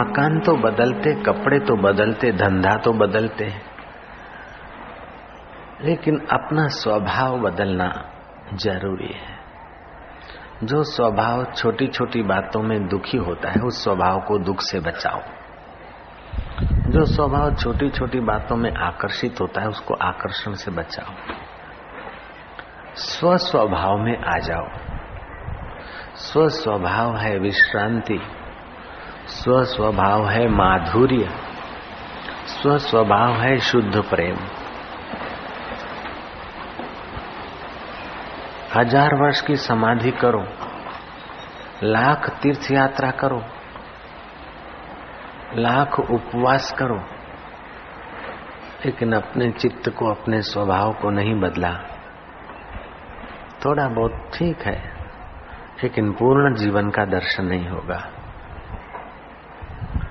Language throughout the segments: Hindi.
मकान तो बदलते, कपड़े तो बदलते, धंधा तो बदलते लेकिन अपना स्वभाव बदलना ज़रूरी है। जो स्वभाव छोटी छोटी बातों में दुखी होता है, उस स्वभाव को दुख से बचाओ। जो स्वभाव छोटी छोटी बातों में आकर्षित होता है, उसको आकर्षण से बचाओ। स्व स्वभाव में आ जाओ। स्व स्वभाव है विश्रांति। स्व स्वभाव है माधुर्य। स्व स्वभाव है शुद्ध प्रेम। हज़ार वर्ष की समाधि करो। लाख तीर्थ यात्रा करो। लाख उपवास करो। लेकिन अपने चित्त को, अपने स्वभाव को नहीं बदला। थोड़ा बहुत ठीक है, लेकिन पूर्ण जीवन का दर्शन नहीं होगा।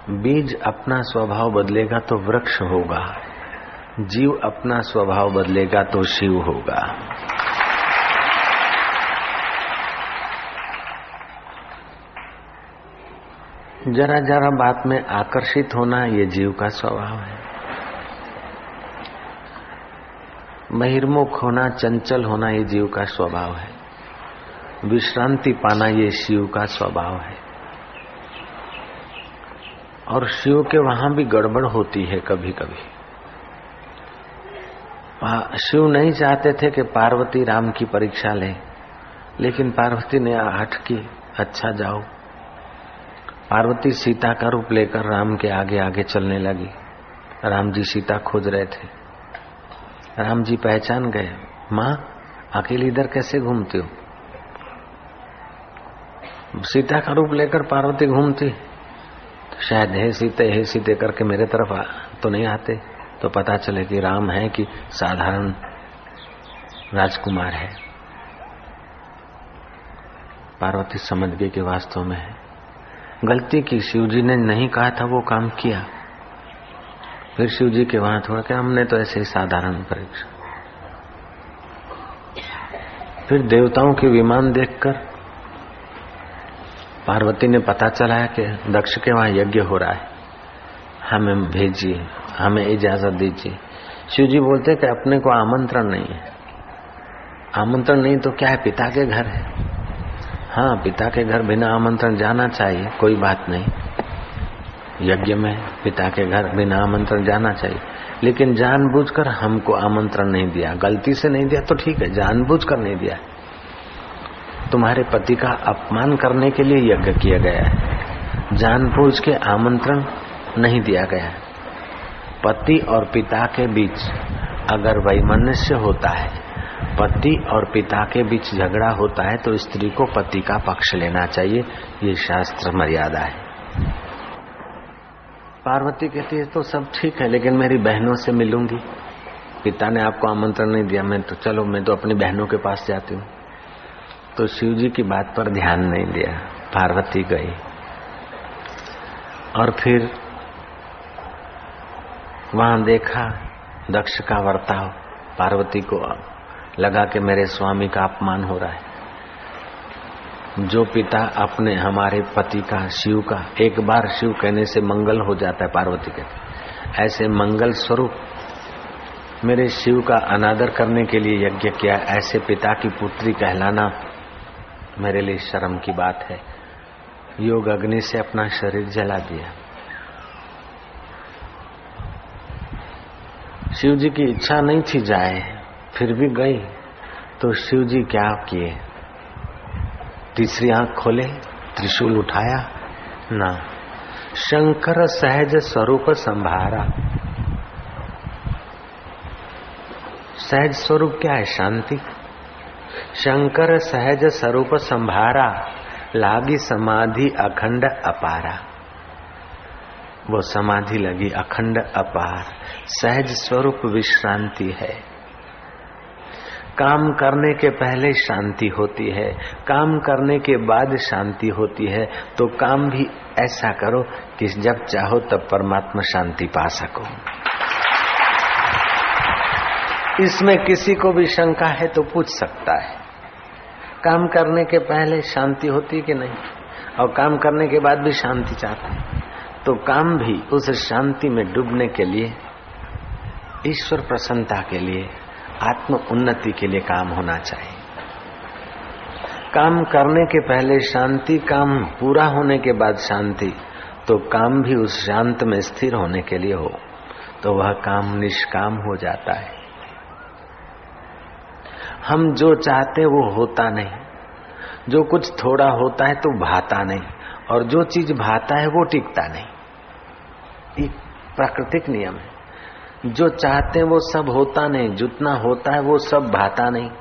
बीज अपना स्वभाव बदलेगा तो वृक्ष होगा। जीव अपना स्वभाव बदलेगा तो शिव होगा। जरा जरा बात में आकर्षित होना ये जीव का स्वभाव है। बहिर्मुख होना, चंचल होना ये जीव का स्वभाव है। विश्रांति पाना ये शिव का स्वभाव है। और शिव के वहाँ भी गड़बड़ होती है कभी कभी शिव नहीं चाहते थे कि पार्वती राम की परीक्षा ले, लेकिन पार्वती ने आठ की अच्छा जाओ। पार्वती सीता का रूप लेकर राम के आगे आगे चलने लगी। राम जी सीता खोज रहे थे। राम जी पहचान गए, माँ, अकेले इधर कैसे घूमती हो? सीता का रूप लेकर पार्वती घूमती। शायद हे सीते हे सीते करके मेरे तरफ़ आ, तो नहीं आते। तो पता चले कि राम है कि साधारण राजकुमार है। पार्वती समझ गई कि वास्तव में है। गलती की शिवजी ने नहीं कहा था वो काम किया। फिर शिव जी के वहाँ थोड़ा क्या हमने तो ऐसे ही साधारण परीक्षा। फिर देवताओं के विमान देखकर पार्वती ने पता चलाया कि दक्ष के वहाँ यज्ञ हो रहा है। हमें भेजिए, हमें इजाज़त दीजिए। शिव जी बोलते कि अपने को आमंत्रण नहीं है। आमंत्रण नहीं तो क्या है? पिता के घर है। हाँ पिता के घर बिना आमंत्रण जाना चाहिए, कोई बात नहीं। यज्ञ में पिता के घर बिना आमंत्रण जाना चाहिए। लेकिन जानबूझकर हमको आमंत्रण नहीं दिया। गलती से नहीं दिया तो ठीक है, जानबूझकर नहीं दिया। तुम्हारे पति का अपमान करने के लिए यज्ञ किया गया है। जानबूझ के आमंत्रण नहीं दिया गया पति और पिता के बीच अगर वैमनस्य होता है, पति और पिता के बीच झगड़ा होता है तो स्त्री को पति का पक्ष लेना चाहिए, ये शास्त्र मर्यादा है। पार्वती कहती है तो सब ठीक है, लेकिन मेरी बहनों से मिलूँगी। पिता ने आपको आमंत्रण नहीं दिया, मैं तो चलो, मैं तो अपनी बहनों के पास जाती हूँ। तो शिव जी की बात पर ध्यान नहीं दिया। पार्वती गई। और फिर वहाँ देखा, दक्ष का वर्ताव। पार्वती को लगा कि मेरे स्वामी का अपमान हो रहा है। जो पिता अपने हमारे पति का, शिव का, एक बार शिव कहने से मंगल हो जाता है पार्वती के ऐसे मंगल स्वरूप मेरे शिव का अनादर करने के लिए यज्ञ किया, ऐसे पिता की पुत्री कहलाना मेरे लिए शर्म की बात है। योग अग्नि से अपना शरीर जला दिया। शिव जी की इच्छा नहीं थी जाए, फिर भी गई। तो शिव जी क्या किए? तीसरी आँख खोले, त्रिशूल उठाया। ना, शंकर सहज स्वरूप संभारा। सहज स्वरूप क्या है? शांति। शंकर सहज स्वरूप संभारा, लागी समाधि अखंड अपारा। वो समाधि लगी अखंड अपार, सहज स्वरूप विश्रांति है। काम करने के पहले शांति होती है, काम करने के बाद शांति होती है तो काम भी ऐसा करो कि जब चाहो तब परमात्मा शांति पा सको। इसमें किसी को भी शंका है तो पूछ सकता है। काम करने के पहले शांति होती कि नहीं? और काम करने के बाद भी शांति चाहता है। तो काम भी उस शांति में डूबने के लिए, ईश्वर प्रसन्नता के लिए, आत्म उन्नति के लिए काम होना चाहिए। काम करने के पहले शांति, काम पूरा होने के बाद शांति तो काम भी उस शांत में स्थिर होने के लिए हो। तो वह काम निष्काम हो जाता है। हम जो चाहते वो होता नहीं। जो कुछ थोड़ा होता है तो भाता नहीं। और जो चीज़ भाता है वो टिकता नहीं। एक प्राकृतिक नियम है। जो चाहते वो सब होता नहीं। जितना होता है वो सब भाता नहीं।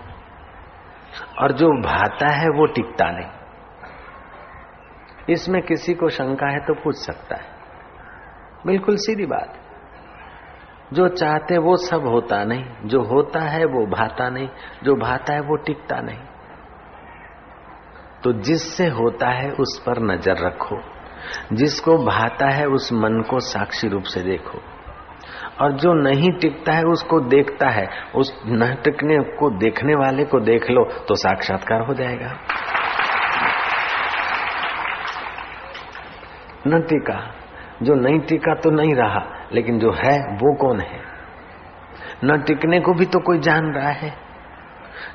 और जो भाता है वो टिकता नहीं। इसमें किसी को शंका है तो पूछ सकता है। बिल्कुल सीधी बात। जो चाहते वो सब होता नहीं। जो होता है वो भाता नहीं। जो भाता है वो टिकता नहीं। तो जिससे होता है उस पर नज़र रखो। जिसको भाता है उस मन को साक्षी रूप से देखो। और जो नहीं टिकता है उसको देखता है। उस न टिकने को देखने वाले को देख लो तो साक्षात्कार हो जाएगा। न टिका। जो नहीं टिका तो नहीं रहा, लेकिन जो है वो कौन है? न टिकने को भी तो कोई जान रहा है।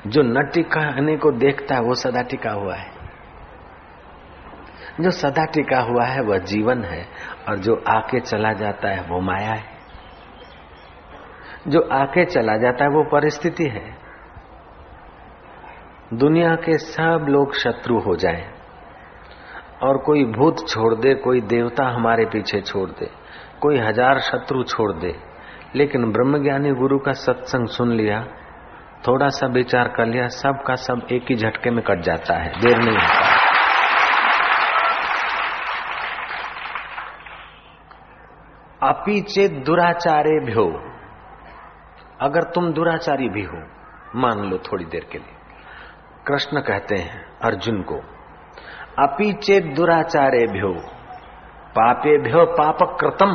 जो न टिकाने को देखता है, वो सदा टिका हुआ है। जो सदा टिका हुआ है, वह जीवन है, और जो आके चला जाता है, वो माया है। जो आके चला जाता है, वो परिस्थिति है। दुनिया के सब लोग शत्रु हो जाएँ। और कोई भूत छोड़ दे, कोई देवता हमारे पीछे छोड़ दे, कोई हज़ार शत्रु छोड़ दे। लेकिन ब्रह्मज्ञानी गुरु का सत्संग सुन लिया, थोड़ा सा विचार कर लिया, सब का सब एक ही झटके में कट जाता है, देर नहीं होता। अपी चेत दुराचारे भ्यो अगर तुम दुराचारी भी हो, मान लो थोड़ी देर के लिए। कृष्ण कहते हैं, अर्जुन को अपी चेत दुराचारे भ्यो पापे भ्यो पाप कृतम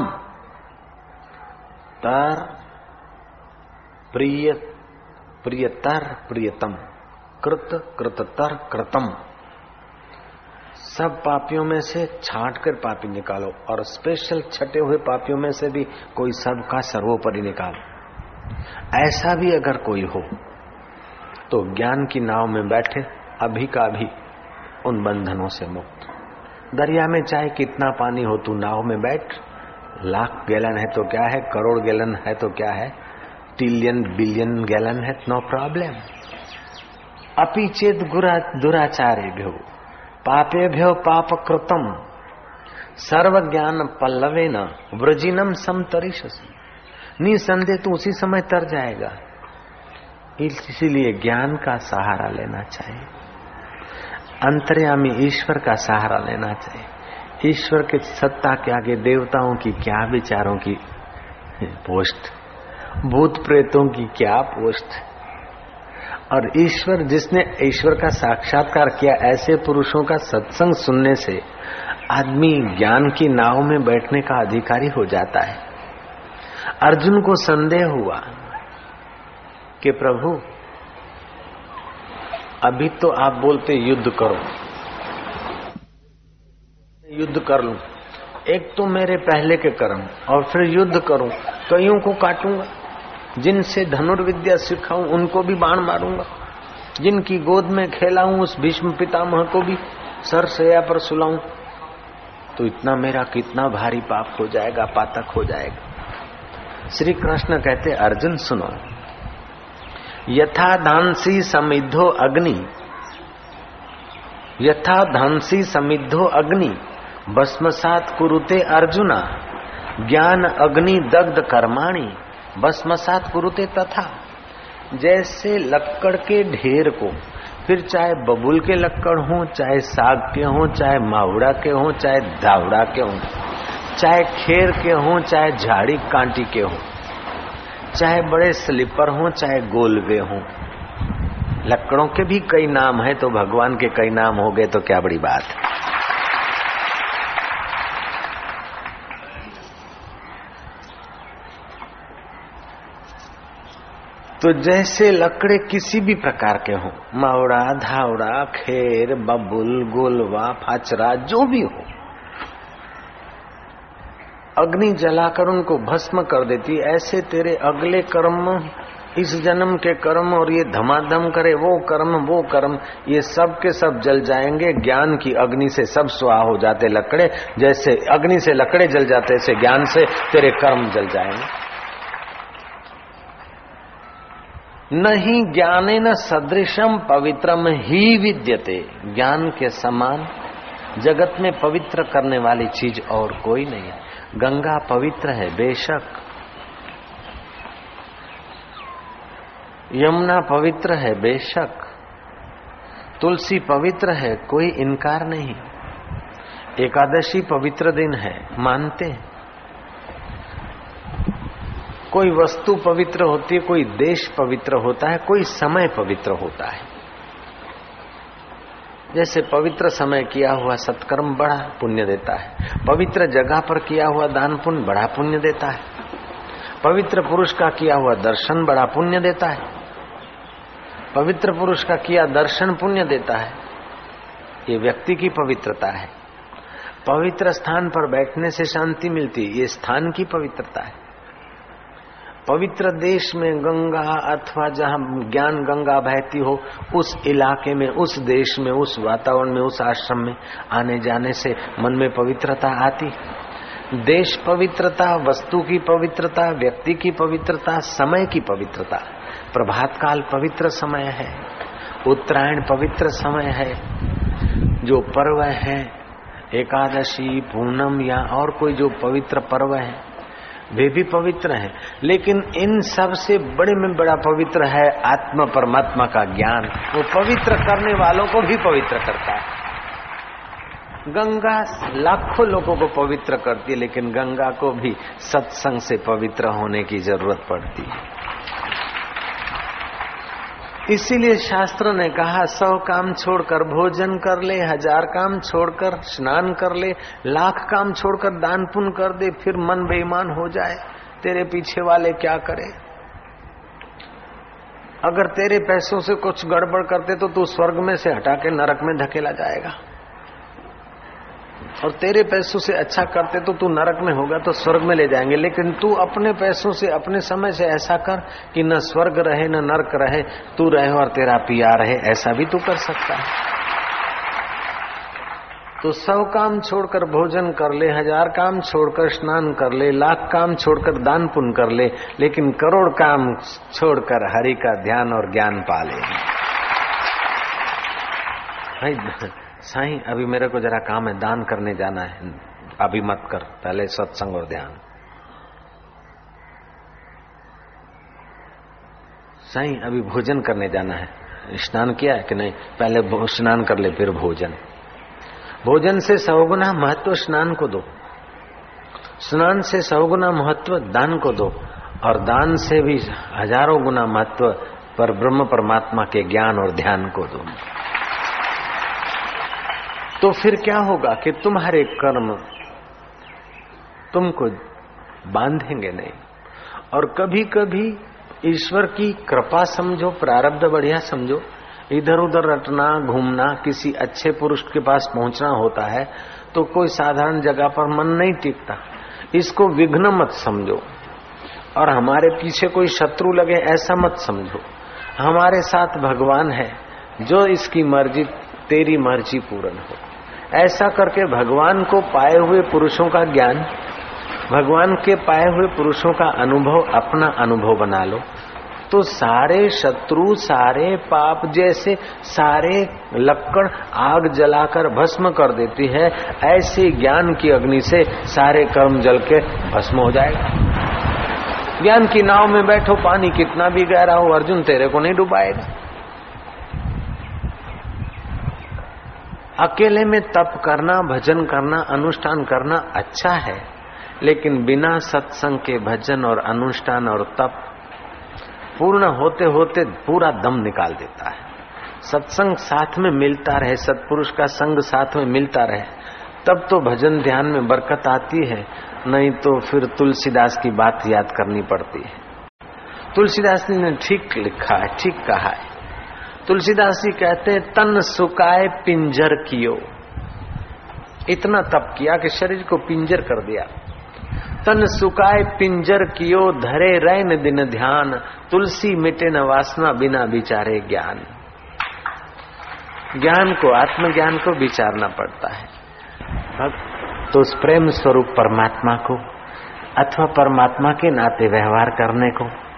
तर प्रिय, प्रियतर प्रियतम। कृत, कृततर कृतम। सब पापियों में से छांट कर पापी निकालो और स्पेशल छटे हुए पापियों में से भी कोई सबका सर्वोपरि निकालो। ऐसा भी अगर कोई हो तो ज्ञान की नाव में बैठे, अभी का अभी उन बंधनों से मुक्त। दरिया में चाहे कितना पानी हो, तू नाव में बैठ। लाख गैलन है तो क्या है? करोड़ गैलन है तो क्या है? ट्रिलियन बिलियन गैलन है, नो प्रॉब्लम। अपी चेत दुराचार्य भ्यो। पापेभ्यो पाप कृतम। सर्व ज्ञान पल्लवे न व्रजिनम समतरिश निसंदेह तो उसी समय तर जाएगा। इसीलिए ज्ञान का सहारा लेना चाहिए। अंतर्यामी ईश्वर का सहारा लेना चाहिए। ईश्वर के सत्ता के आगे देवताओं की क्या विचारों की पोस्ट? भूत प्रेतों की क्या पोस्ट? और ईश्वर, जिसने ईश्वर का साक्षात्कार किया, ऐसे पुरुषों का सत्संग सुनने से आदमी ज्ञान की नाव में बैठने का अधिकारी हो जाता है। अर्जुन को संदेह हुआ कि प्रभु अभी तो आप बोलते युद्ध करो। युद्ध कर लू। एक तो मेरे पहले के कर्म, और फिर युद्ध करूँ। कईयों को काटूँगा। जिनसे धनुर्विद्या सिखाऊं, उनको भी बाण मारूँगा। जिनकी गोद में खेलाऊं, उस भीष्म पितामह को भी सर सया पर सुलाऊं। तो इतना मेरा कितना भारी पाप हो जाएगा, पातक हो जाएगा। श्री कृष्ण कहते, अर्जुन सुनो यथा धांसी समिद्धो अग्नि। यथा धांसी समिद्धो अग्नि, भस्मसात कुरुते अर्जुना। ज्ञान अग्नि दग्ध कर्माणी, भस्मसात कुरुते तथा। जैसे लक्कड़ के ढेर को, फिर चाहे बबुल के लक्कड़ हो, चाहे साग के हो, चाहे मावड़ा के हो, चाहे दावड़ा के हो, चाहे खेर के हो, चाहे झाड़ी कांटी के हो। चाहे बड़े स्लीपर हों, चाहे गोलवे हों। लकड़ों के भी कई नाम है तो भगवान के कई नाम हो गए तो क्या बड़ी बात है। तो जैसे लकड़े किसी भी प्रकार के हों, मावड़ा, धावड़ा, खेर, बबुल, गोलवा, फाचरा, जो भी हो अग्नि जलाकर उनको भस्म कर देती, ऐसे तेरे अगले कर्म, इस जन्म के कर्म और ये धमाधम करे, वो कर्म वो कर्म, ये सब के सब जल जाएँगे, ज्ञान की अग्नि से सब स्वाह हो जाते लकड़े, जैसे अग्नि से लकड़े जल जाते, ऐसे ज्ञान से तेरे कर्म जल जाएँगे। नहीं ज्ञाने न सदृशम, पवित्रम ही विद्यते, ज्ञान के समान, जगत में पवित्र करने वाली चीज़ और कोई नहीं है। गंगा पवित्र है, बेशक। यमुना पवित्र है, बेशक। तुलसी पवित्र है, कोई इनकार नहीं। एकादशी पवित्र दिन है, मानते हैं। कोई वस्तु पवित्र होती है, कोई देश पवित्र होता है, कोई समय पवित्र होता है। जैसे पवित्र समय किया हुआ सत्कर्म बड़ा पुण्य देता है। पवित्र जगह पर किया हुआ दान पुण्य बड़ा पुण्य देता है। पवित्र पुरुष का किया हुआ दर्शन बड़ा पुण्य देता है। पवित्र पुरुष का किया दर्शन पुण्य देता है। ये व्यक्ति की पवित्रता है। पवित्र स्थान पर बैठने से शांति मिलती, ये स्थान की पवित्रता है। पवित्र देश में गंगा अथवा जहाँ ज्ञान गंगा बहती हो, उस इलाके में, उस देश में, उस वातावरण में, उस आश्रम में आने जाने से मन में पवित्रता आती। देश पवित्रता, वस्तु की पवित्रता, व्यक्ति की पवित्रता, समय की पवित्रता। प्रभात काल पवित्र समय है, उत्तरायण पवित्र समय है, जो पर्व है, एकादशी, पूनम या और कोई जो पवित्र पर्व है वे भी पवित्र हैं। लेकिन इन सबसे बड़े में बड़ा पवित्र है आत्मा परमात्मा का ज्ञान। वो पवित्र करने वालों को भी पवित्र करता है। गंगा लाखों लोगों को पवित्र करती है, लेकिन गंगा को भी सत्संग से पवित्र होने की ज़रूरत पड़ती है। इसीलिए शास्त्र ने कहा, सौ काम छोड़कर भोजन कर ले, हज़ार काम छोड़कर स्नान कर ले, लाख काम छोड़कर दान पुण्य कर दे, फिर मन बेईमान हो जाए। तेरे पीछे वाले क्या करे? अगर तेरे पैसों से कुछ गड़बड़ करते तो तू स्वर्ग में से हटा के नरक में धकेला जाएगा। और तेरे पैसों से अच्छा करते तो तू नरक में होगा तो स्वर्ग में ले जाएँगे। लेकिन तू अपने पैसों से, अपने समय से ऐसा कर कि न स्वर्ग रहे, न नरक रहे, तू रहे और तेरा पिया रहे। ऐसा भी तू कर सकता है। तो सौ काम छोड़कर भोजन कर ले, हज़ार काम छोड़कर स्नान कर ले, लाख काम छोड़कर दान पुण्य कर ले, लेकिन करोड़ काम छोड़कर हरि का ध्यान और ज्ञान पा ले। साईं, अभी मेरे को जरा काम है, दान करने जाना है। अभी मत कर, पहले सत्संग और ध्यान। साईं, अभी भोजन करने जाना है। स्नान किया है कि नहीं? पहले स्नान कर ले, फिर भोजन। भोजन से सौगुना महत्व स्नान को दो। स्नान से सौगुना महत्व दान को दो। और दान से भी हज़ारों गुना महत्व पर ब्रह्म परमात्मा के ज्ञान और ध्यान को दो। तो फिर क्या होगा कि तुम्हारे कर्म तुमको बांधेंगे नहीं। और कभी कभी ईश्वर की कृपा समझो, प्रारब्ध बढ़िया समझो। इधर उधर रटना, घूमना, किसी अच्छे पुरुष के पास पहुँचना होता है तो कोई साधारण जगह पर मन नहीं टिकता। इसको विघ्न मत समझो। और हमारे पीछे कोई शत्रु लगे, ऐसा मत समझो। हमारे साथ भगवान है, जो इसकी मर्ज़ी, तेरी मर्ज़ी पूर्ण हो। ऐसा करके भगवान को पाए हुए पुरुषों का ज्ञान, भगवान के पाए हुए पुरुषों का अनुभव, अपना अनुभव बना लो। तो सारे शत्रु, सारे पाप जैसे सारे लक्कड़ आग जलाकर भस्म कर देती है, ऐसे ज्ञान की अग्नि से सारे कर्म जल के भस्म हो जाएगा। ज्ञान की नाव में बैठो, पानी कितना भी गहरा हो, अर्जुन तेरे को नहीं डुबाएगा। अकेले में तप करना, भजन करना, अनुष्ठान करना अच्छा है, लेकिन बिना सत्संग के भजन और अनुष्ठान और तप पूर्ण होते होते पूरा दम निकाल देता है। सत्संग साथ में मिलता रहे, सत्पुरुष का संग साथ में मिलता रहे, तब तो भजन ध्यान में बरकत आती है, नहीं तो फिर तुलसीदास की बात याद करनी पड़ती है। तुलसीदास जी ने ठीक लिखा है, ठीक कहा है। तुलसीदास जी कहते हैं, तन सुकाए पिंजर कियो। इतना तप किया कि शरीर को पिंजर कर दिया। तन सुकाए पिंजर कियो, धरे रैन दिन ध्यान, तुलसी मिटे न वासना बिना विचारे ज्ञान। ज्ञान को, आत्मज्ञान को विचारना पड़ता है। तो उस प्रेम स्वरूप परमात्मा को, अथवा परमात्मा के नाते व्यवहार करने को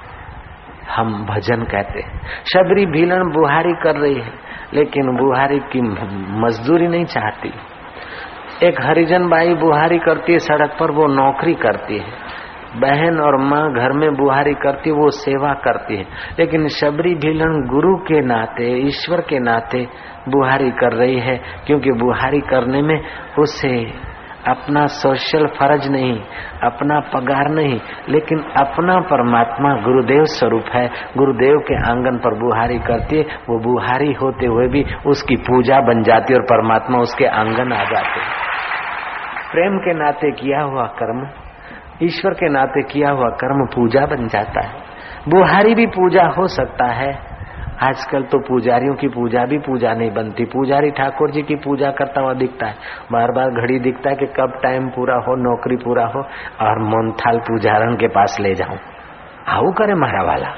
हम भजन कहते हैं। शबरी भीलन बुहारी कर रही है, लेकिन बुहारी की मजदूरी नहीं चाहती। एक हरिजन बाई बुहारी करती है, सड़क पर वो नौकरी करती है। बहन और माँ घर में बुहारी करती वो सेवा करती है। लेकिन शबरी भीलन गुरु के नाते, ईश्वर के नाते बुहारी कर रही है, क्योंकि बुहारी करने में उसे अपना सोशल फ़र्ज़ नहीं, अपना पगार नहीं, लेकिन अपना परमात्मा गुरुदेव स्वरूप है। गुरुदेव के आँगन पर बुहारी करती है, वो बुहारी होते हुए भी उसकी पूजा बन जाती और परमात्मा उसके आँगन आ जाते प्रेम के नाते किया हुआ कर्म, ईश्वर के नाते किया हुआ कर्म पूजा बन जाता है। बुहारी भी पूजा हो सकता है आजकल तो पुजारियों की पूजा भी पूजा नहीं बनती। पुजारी ठाकुर जी की पूजा करता हुआ दिखता है। बार बार घड़ी दिखता है कि कब टाइम पूरा हो, नौकरी पूरा हो, और मोनथाल पुजारन के पास ले जाऊँ। आऊ करे मारा वाला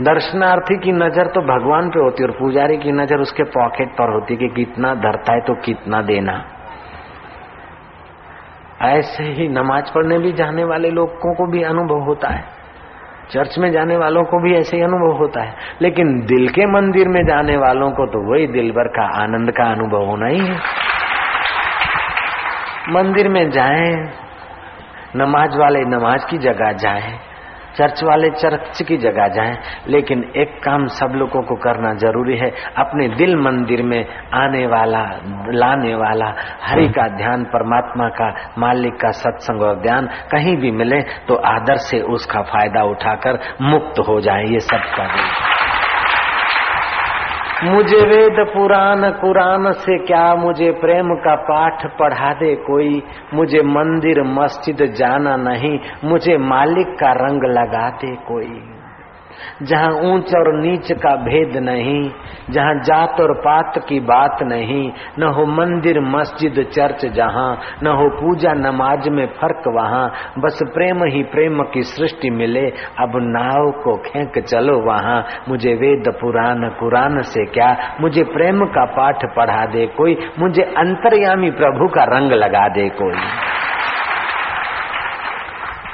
दर्शनार्थी की नज़र तो भगवान पे होती और पुजारी की नज़र उसके पॉकेट पर होती कि कितना धरता है तो कितना देना। ऐसे ही नमाज़ पढ़ने भी जाने वाले लोगों को भी अनुभव होता है। चर्च में जाने वालों को भी ऐसे ही अनुभव होता है। लेकिन दिल के मंदिर में जाने वालों को तो वही दिल भर का आनंद का अनुभव होना ही है। मंदिर में जाए, नमाज़ वाले नमाज़ की जगह जाएँ। चर्च वाले चर्च की जगह जाएँ, लेकिन एक काम सब लोगों को करना ज़रूरी है, अपने दिल मंदिर में आने वाला, लाने वाला, हरि का ध्यान, परमात्मा का मालिक का सत्संग और ध्यान कहीं भी मिले तो आदर से उसका फ़ायदा उठाकर मुक्त हो जाए, ये सब का मुझे वेद पुराण, कुरान से क्या मुझे प्रेम का पाठ पढ़ा दे कोई? मुझे मंदिर, मस्जिद जाना नहीं। मुझे मालिक का रंग लगा दे कोई? जहाँ ऊंच और नीच का भेद नहीं, जहाँ जात और पात की बात नहीं, न हो मंदिर, मस्जिद, चर्च जहाँ, न हो पूजा, नमाज़ में फ़र्क वहाँ, बस प्रेम ही प्रेम की सृष्टि मिले, अब नाव को खेक चलो वहाँ, मुझे वेद पुराण, कुरान से क्या, मुझे प्रेम का पाठ पढ़ा दे कोई, मुझे अंतर्यामी प्रभु का रंग लगा दे कोई।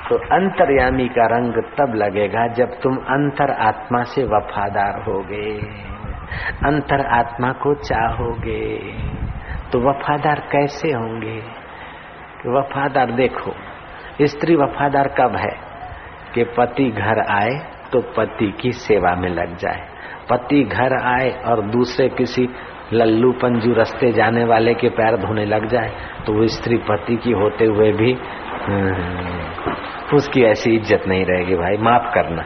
तो अंतर्यामी का रंग तब लगेगा जब तुम अंतर आत्मा से वफादार होगे। अंतर आत्मा को चाहोगे। तो वफादार कैसे होंगे? वफादार देखो, स्त्री वफादार कब है? कि पति घर आए तो पति की सेवा में लग जाए। पति घर आए और दूसरे किसी लल्लू पंजू रस्ते जाने वाले के पैर धोने लग जाए तो वो स्त्री पति की होते हुए भी उसकी ऐसी इज्जत नहीं रहेगी भाई माफ करना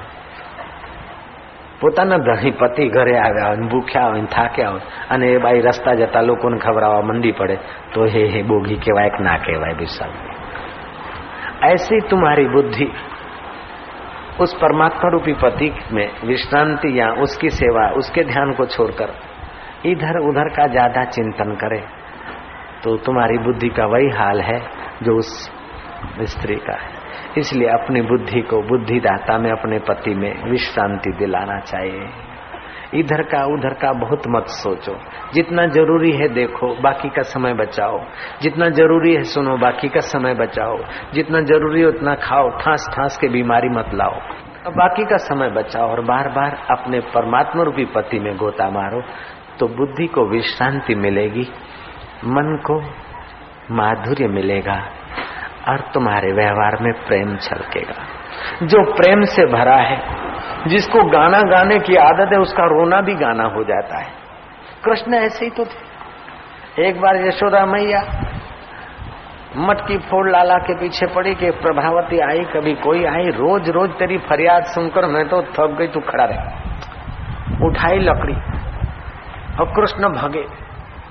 પોતાના ધણી પતિ ઘરે આવ્યા હોય ભૂખ્યા હોય થાક્યા હોય અને એ બાઈ રસ્તા જતા લોકોને ખવડાવવા મંડી પડે તો हे हे बोगी कहवाय कि ना कहवाय विशाल ऐसी तुम्हारी बुद्धि उस परमात्मा रूपी पति में विश्रांति या उसकी सेवा उसके ध्यान को छोड़कर इधर उधर का ज्यादा चिंतन करे तो तुम्हारी बुद्धि का वही हाल है जो उस स्त्री का है इसलिए अपनी बुद्धि को बुद्धिदाता में, अपने पति में विश्रांति दिलाना चाहिए। इधर का, उधर का बहुत मत सोचो। जितना ज़रूरी है देखो, बाकी का समय बचाओ। जितना ज़रूरी है सुनो, बाकी का समय बचाओ। जितना ज़रूरी है उतना खाओ ठास ठास के बीमारी मत लाओ। बाकी का समय बचाओ और बार बार अपने परमात्मा रूपी पति में गोता मारो तो बुद्धि को विश्रांति मिलेगी, मन को माधुर्य मिलेगा। और तुम्हारे व्यवहार में प्रेम छलकेगा। जो प्रेम से भरा है, जिसको गाना गाने की आदत है, उसका रोना भी गाना हो जाता है। कृष्ण ऐसे ही तो थे। एक बार यशोदा मैया मटकी फोड़ लाला के पीछे पड़ी कि प्रभावती आई, कभी कोई आई, रोज रोज तेरी फरियाद सुनकर मैं तो थक गई, तू खड़ा रहे। उठाई लकड़ी और कृष्ण भगे।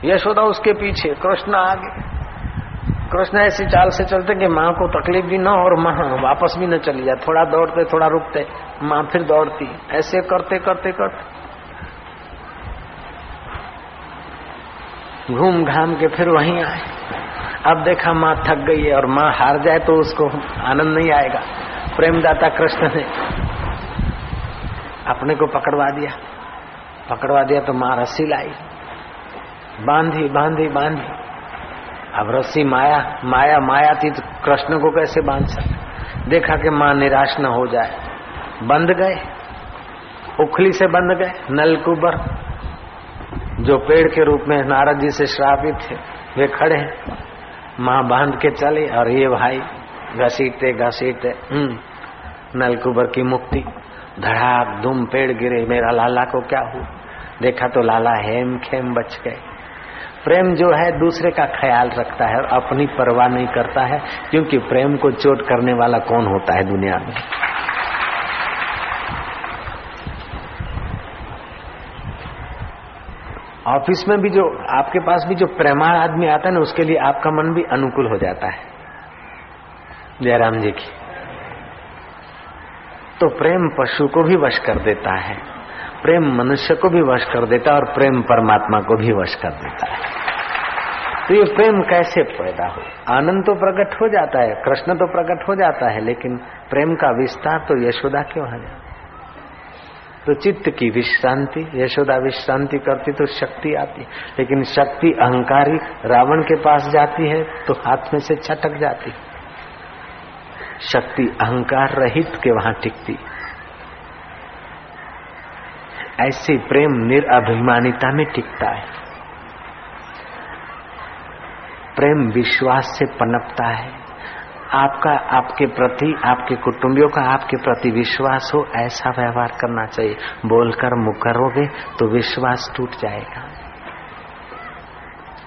यशोदा उसके पीछे, कृष्ण आगे। कृष्ण ऐसी चाल से चलते कि माँ को तकलीफ़ भी न और माँ वापस भी न चली जाए। थोड़ा दौड़ते, थोड़ा रुकते, माँ फिर दौड़ती। ऐसे करते करते करते। घूम घाम के फिर वहीं आए। अब देखा माँ थक गई है और माँ हार जाए तो उसको आनंद नहीं आएगा। प्रेमदाता कृष्ण ने अपने को पकड़वा दिया। पकड़वा दिया तो माँ रस्सी लाई। बांधी बांधी बांधी। अब रस्सी माया माया माया थी तो कृष्ण को कैसे बाँध सकते? देखा कि माँ निराश न हो जाए। बंद गए। उखली से बंद गए। नलकुबर जो पेड़ के रूप में नारद जी से श्रापित थे, वे खड़े हैं। माँ बाँध के चले और ये भाई घसीटते घसीटते हम्म नलकुबर की मुक्ति। धड़ाक, धूम, पेड़ गिरे। मेरा लाला को क्या हुआ? देखा तो लाला हेम खेम बच गए। प्रेम जो है दूसरे का ख्याल रखता है और अपनी परवाह नहीं करता है, क्योंकि प्रेम को चोट करने वाला कौन होता है दुनिया में? ऑफ़िस में भी जो, आपके पास भी जो प्रेमाण आदमी आता है ना, उसके लिए आपका मन भी अनुकूल हो जाता है। जयराम जी की। तो प्रेम पशु को भी वश कर देता है। प्रेम मनुष्य को भी वश कर देता है और प्रेम परमात्मा को भी वश कर देता है। तो ये प्रेम कैसे पैदा हो? आनंद तो प्रकट हो जाता है, कृष्ण तो प्रकट हो जाता है, लेकिन प्रेम का विस्तार तो यशोदा क्यों जाता तो चित्त की विश्रांति, यशोदा विश्रांति करती तो शक्ति आती। लेकिन शक्ति अहंकारी रावण के पास जाती है तो हाथ में से छटक जाती। शक्ति अहंकार रहित के वहाँ टिकती। ऐसे प्रेम निरअभिमानिता में टिकता है। प्रेम विश्वास से पनपता है। आपका, आपके प्रति, आपके कुटुंबियों का आपके प्रति विश्वास हो, ऐसा व्यवहार करना चाहिए। बोलकर मुकरोगे तो विश्वास टूट जाएगा।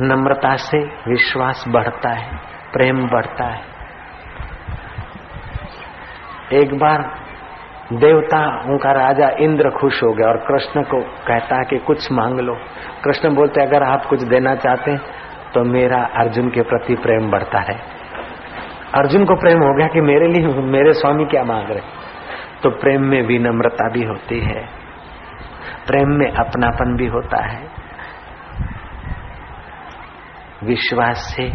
नम्रता से विश्वास बढ़ता है, प्रेम बढ़ता है। एक बार देवता, उनका राजा इंद्र खुश हो गया और कृष्ण को कहता है कि कुछ मांग लो। कृष्ण बोलते, अगर आप कुछ देना चाहते हैं तो मेरा अर्जुन के प्रति प्रेम बढ़ता है। अर्जुन को प्रेम हो गया कि मेरे लिए, मेरे स्वामी क्या मांग रहे तो प्रेम में विनम्रता भी होती है। प्रेम में अपनापन भी होता है। विश्वास से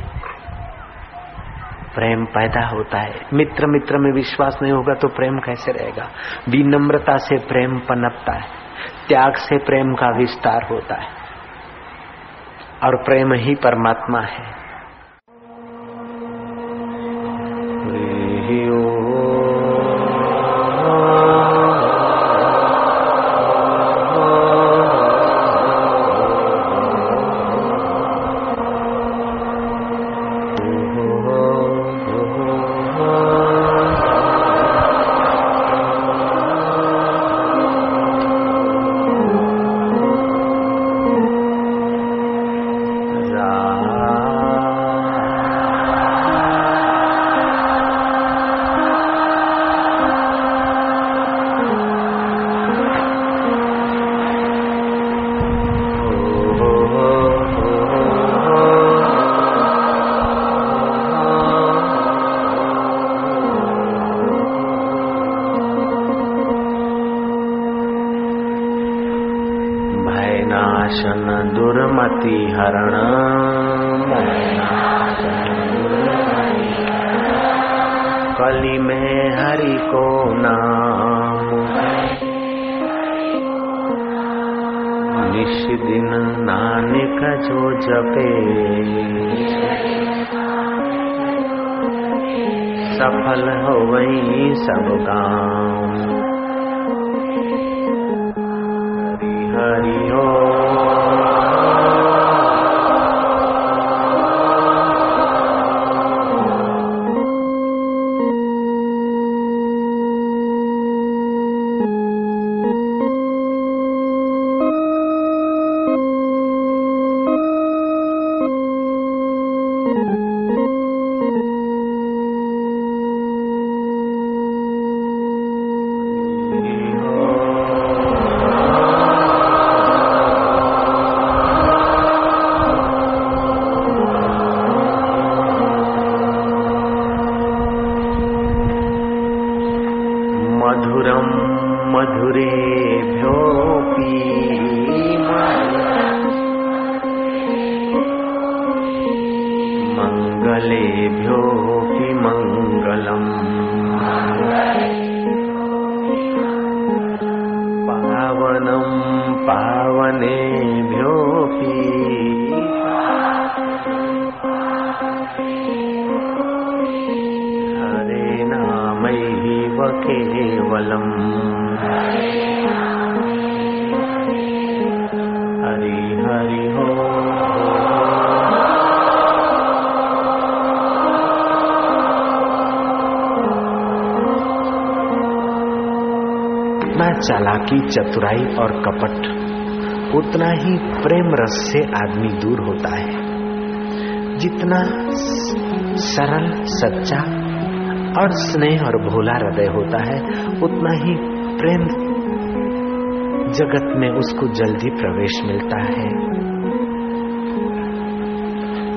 प्रेम पैदा होता है। मित्र मित्र में विश्वास नहीं होगा तो प्रेम कैसे रहेगा? विनम्रता से प्रेम पनपता है। त्याग से प्रेम का विस्तार होता है। और प्रेम ही परमात्मा है। कली में हरि को नाम। निश दिन नानक जो जपे। सफल हो वही सब काम। हरि हरि हो चालाकी, चतुराई और कपट। उतना ही प्रेम रस से आदमी दूर होता है। जितना सरल, सच्चा और स्नेह और भोला हृदय होता है, उतना ही प्रेम जगत में उसको जल्दी प्रवेश मिलता है।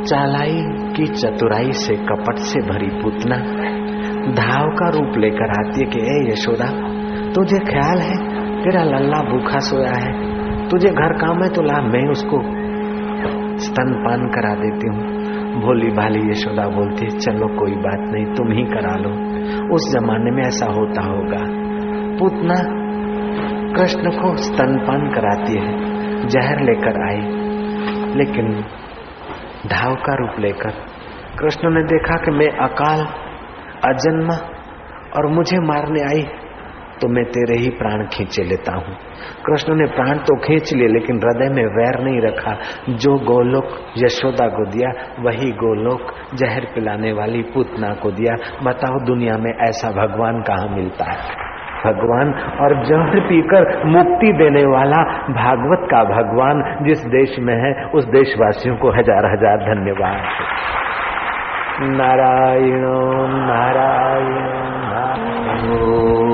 चालाई की चतुराई से कपट से भरी पुतना, धाव का रूप लेकर आती है कि, ए यशोदा तुझे ख्याल है? तेरा लल्ला भूखा सोया है। तुझे घर काम है तो ला, मैं उसको स्तनपान करा देती हूँ। भोली भाली यशोदा बोलती चलो, कोई बात नहीं, तुम ही करा लो। उस जमाने में ऐसा होता होगा। पूतना कृष्ण को स्तनपान कराती है। जहर लेकर आई, लेकिन ढाव का रूप लेकर कृष्ण ने देखा कि मैं अकाल, अजन्मा और मुझे मारने आई। तो मैं तेरे ही प्राण खींचे लेता हूँ। कृष्ण ने प्राण तो खींच लिए, लेकिन हृदय में वैर नहीं रखा। जो गोलोक यशोदा को दिया, वही गोलोक जहर पिलाने वाली पुतना को दिया। बताओ, दुनिया में ऐसा भगवान कहाँ मिलता है? भगवान और जहर पीकर मुक्ति देने वाला भागवत का भगवान जिस देश में है, उस देशवासियों को हज़ार हज़ार धन्यवाद। नारायण नारायण नारायण।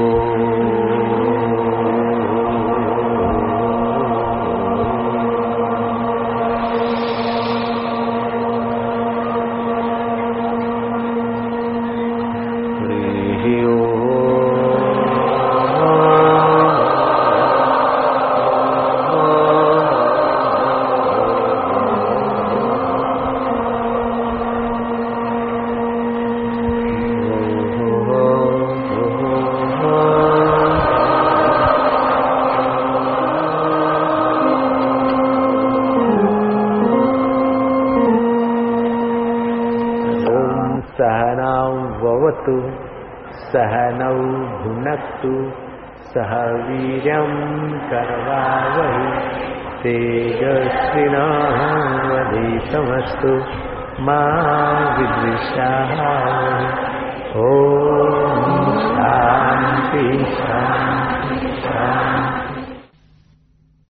तेजस्विनावधीतमस्तु मा विद्विषावहि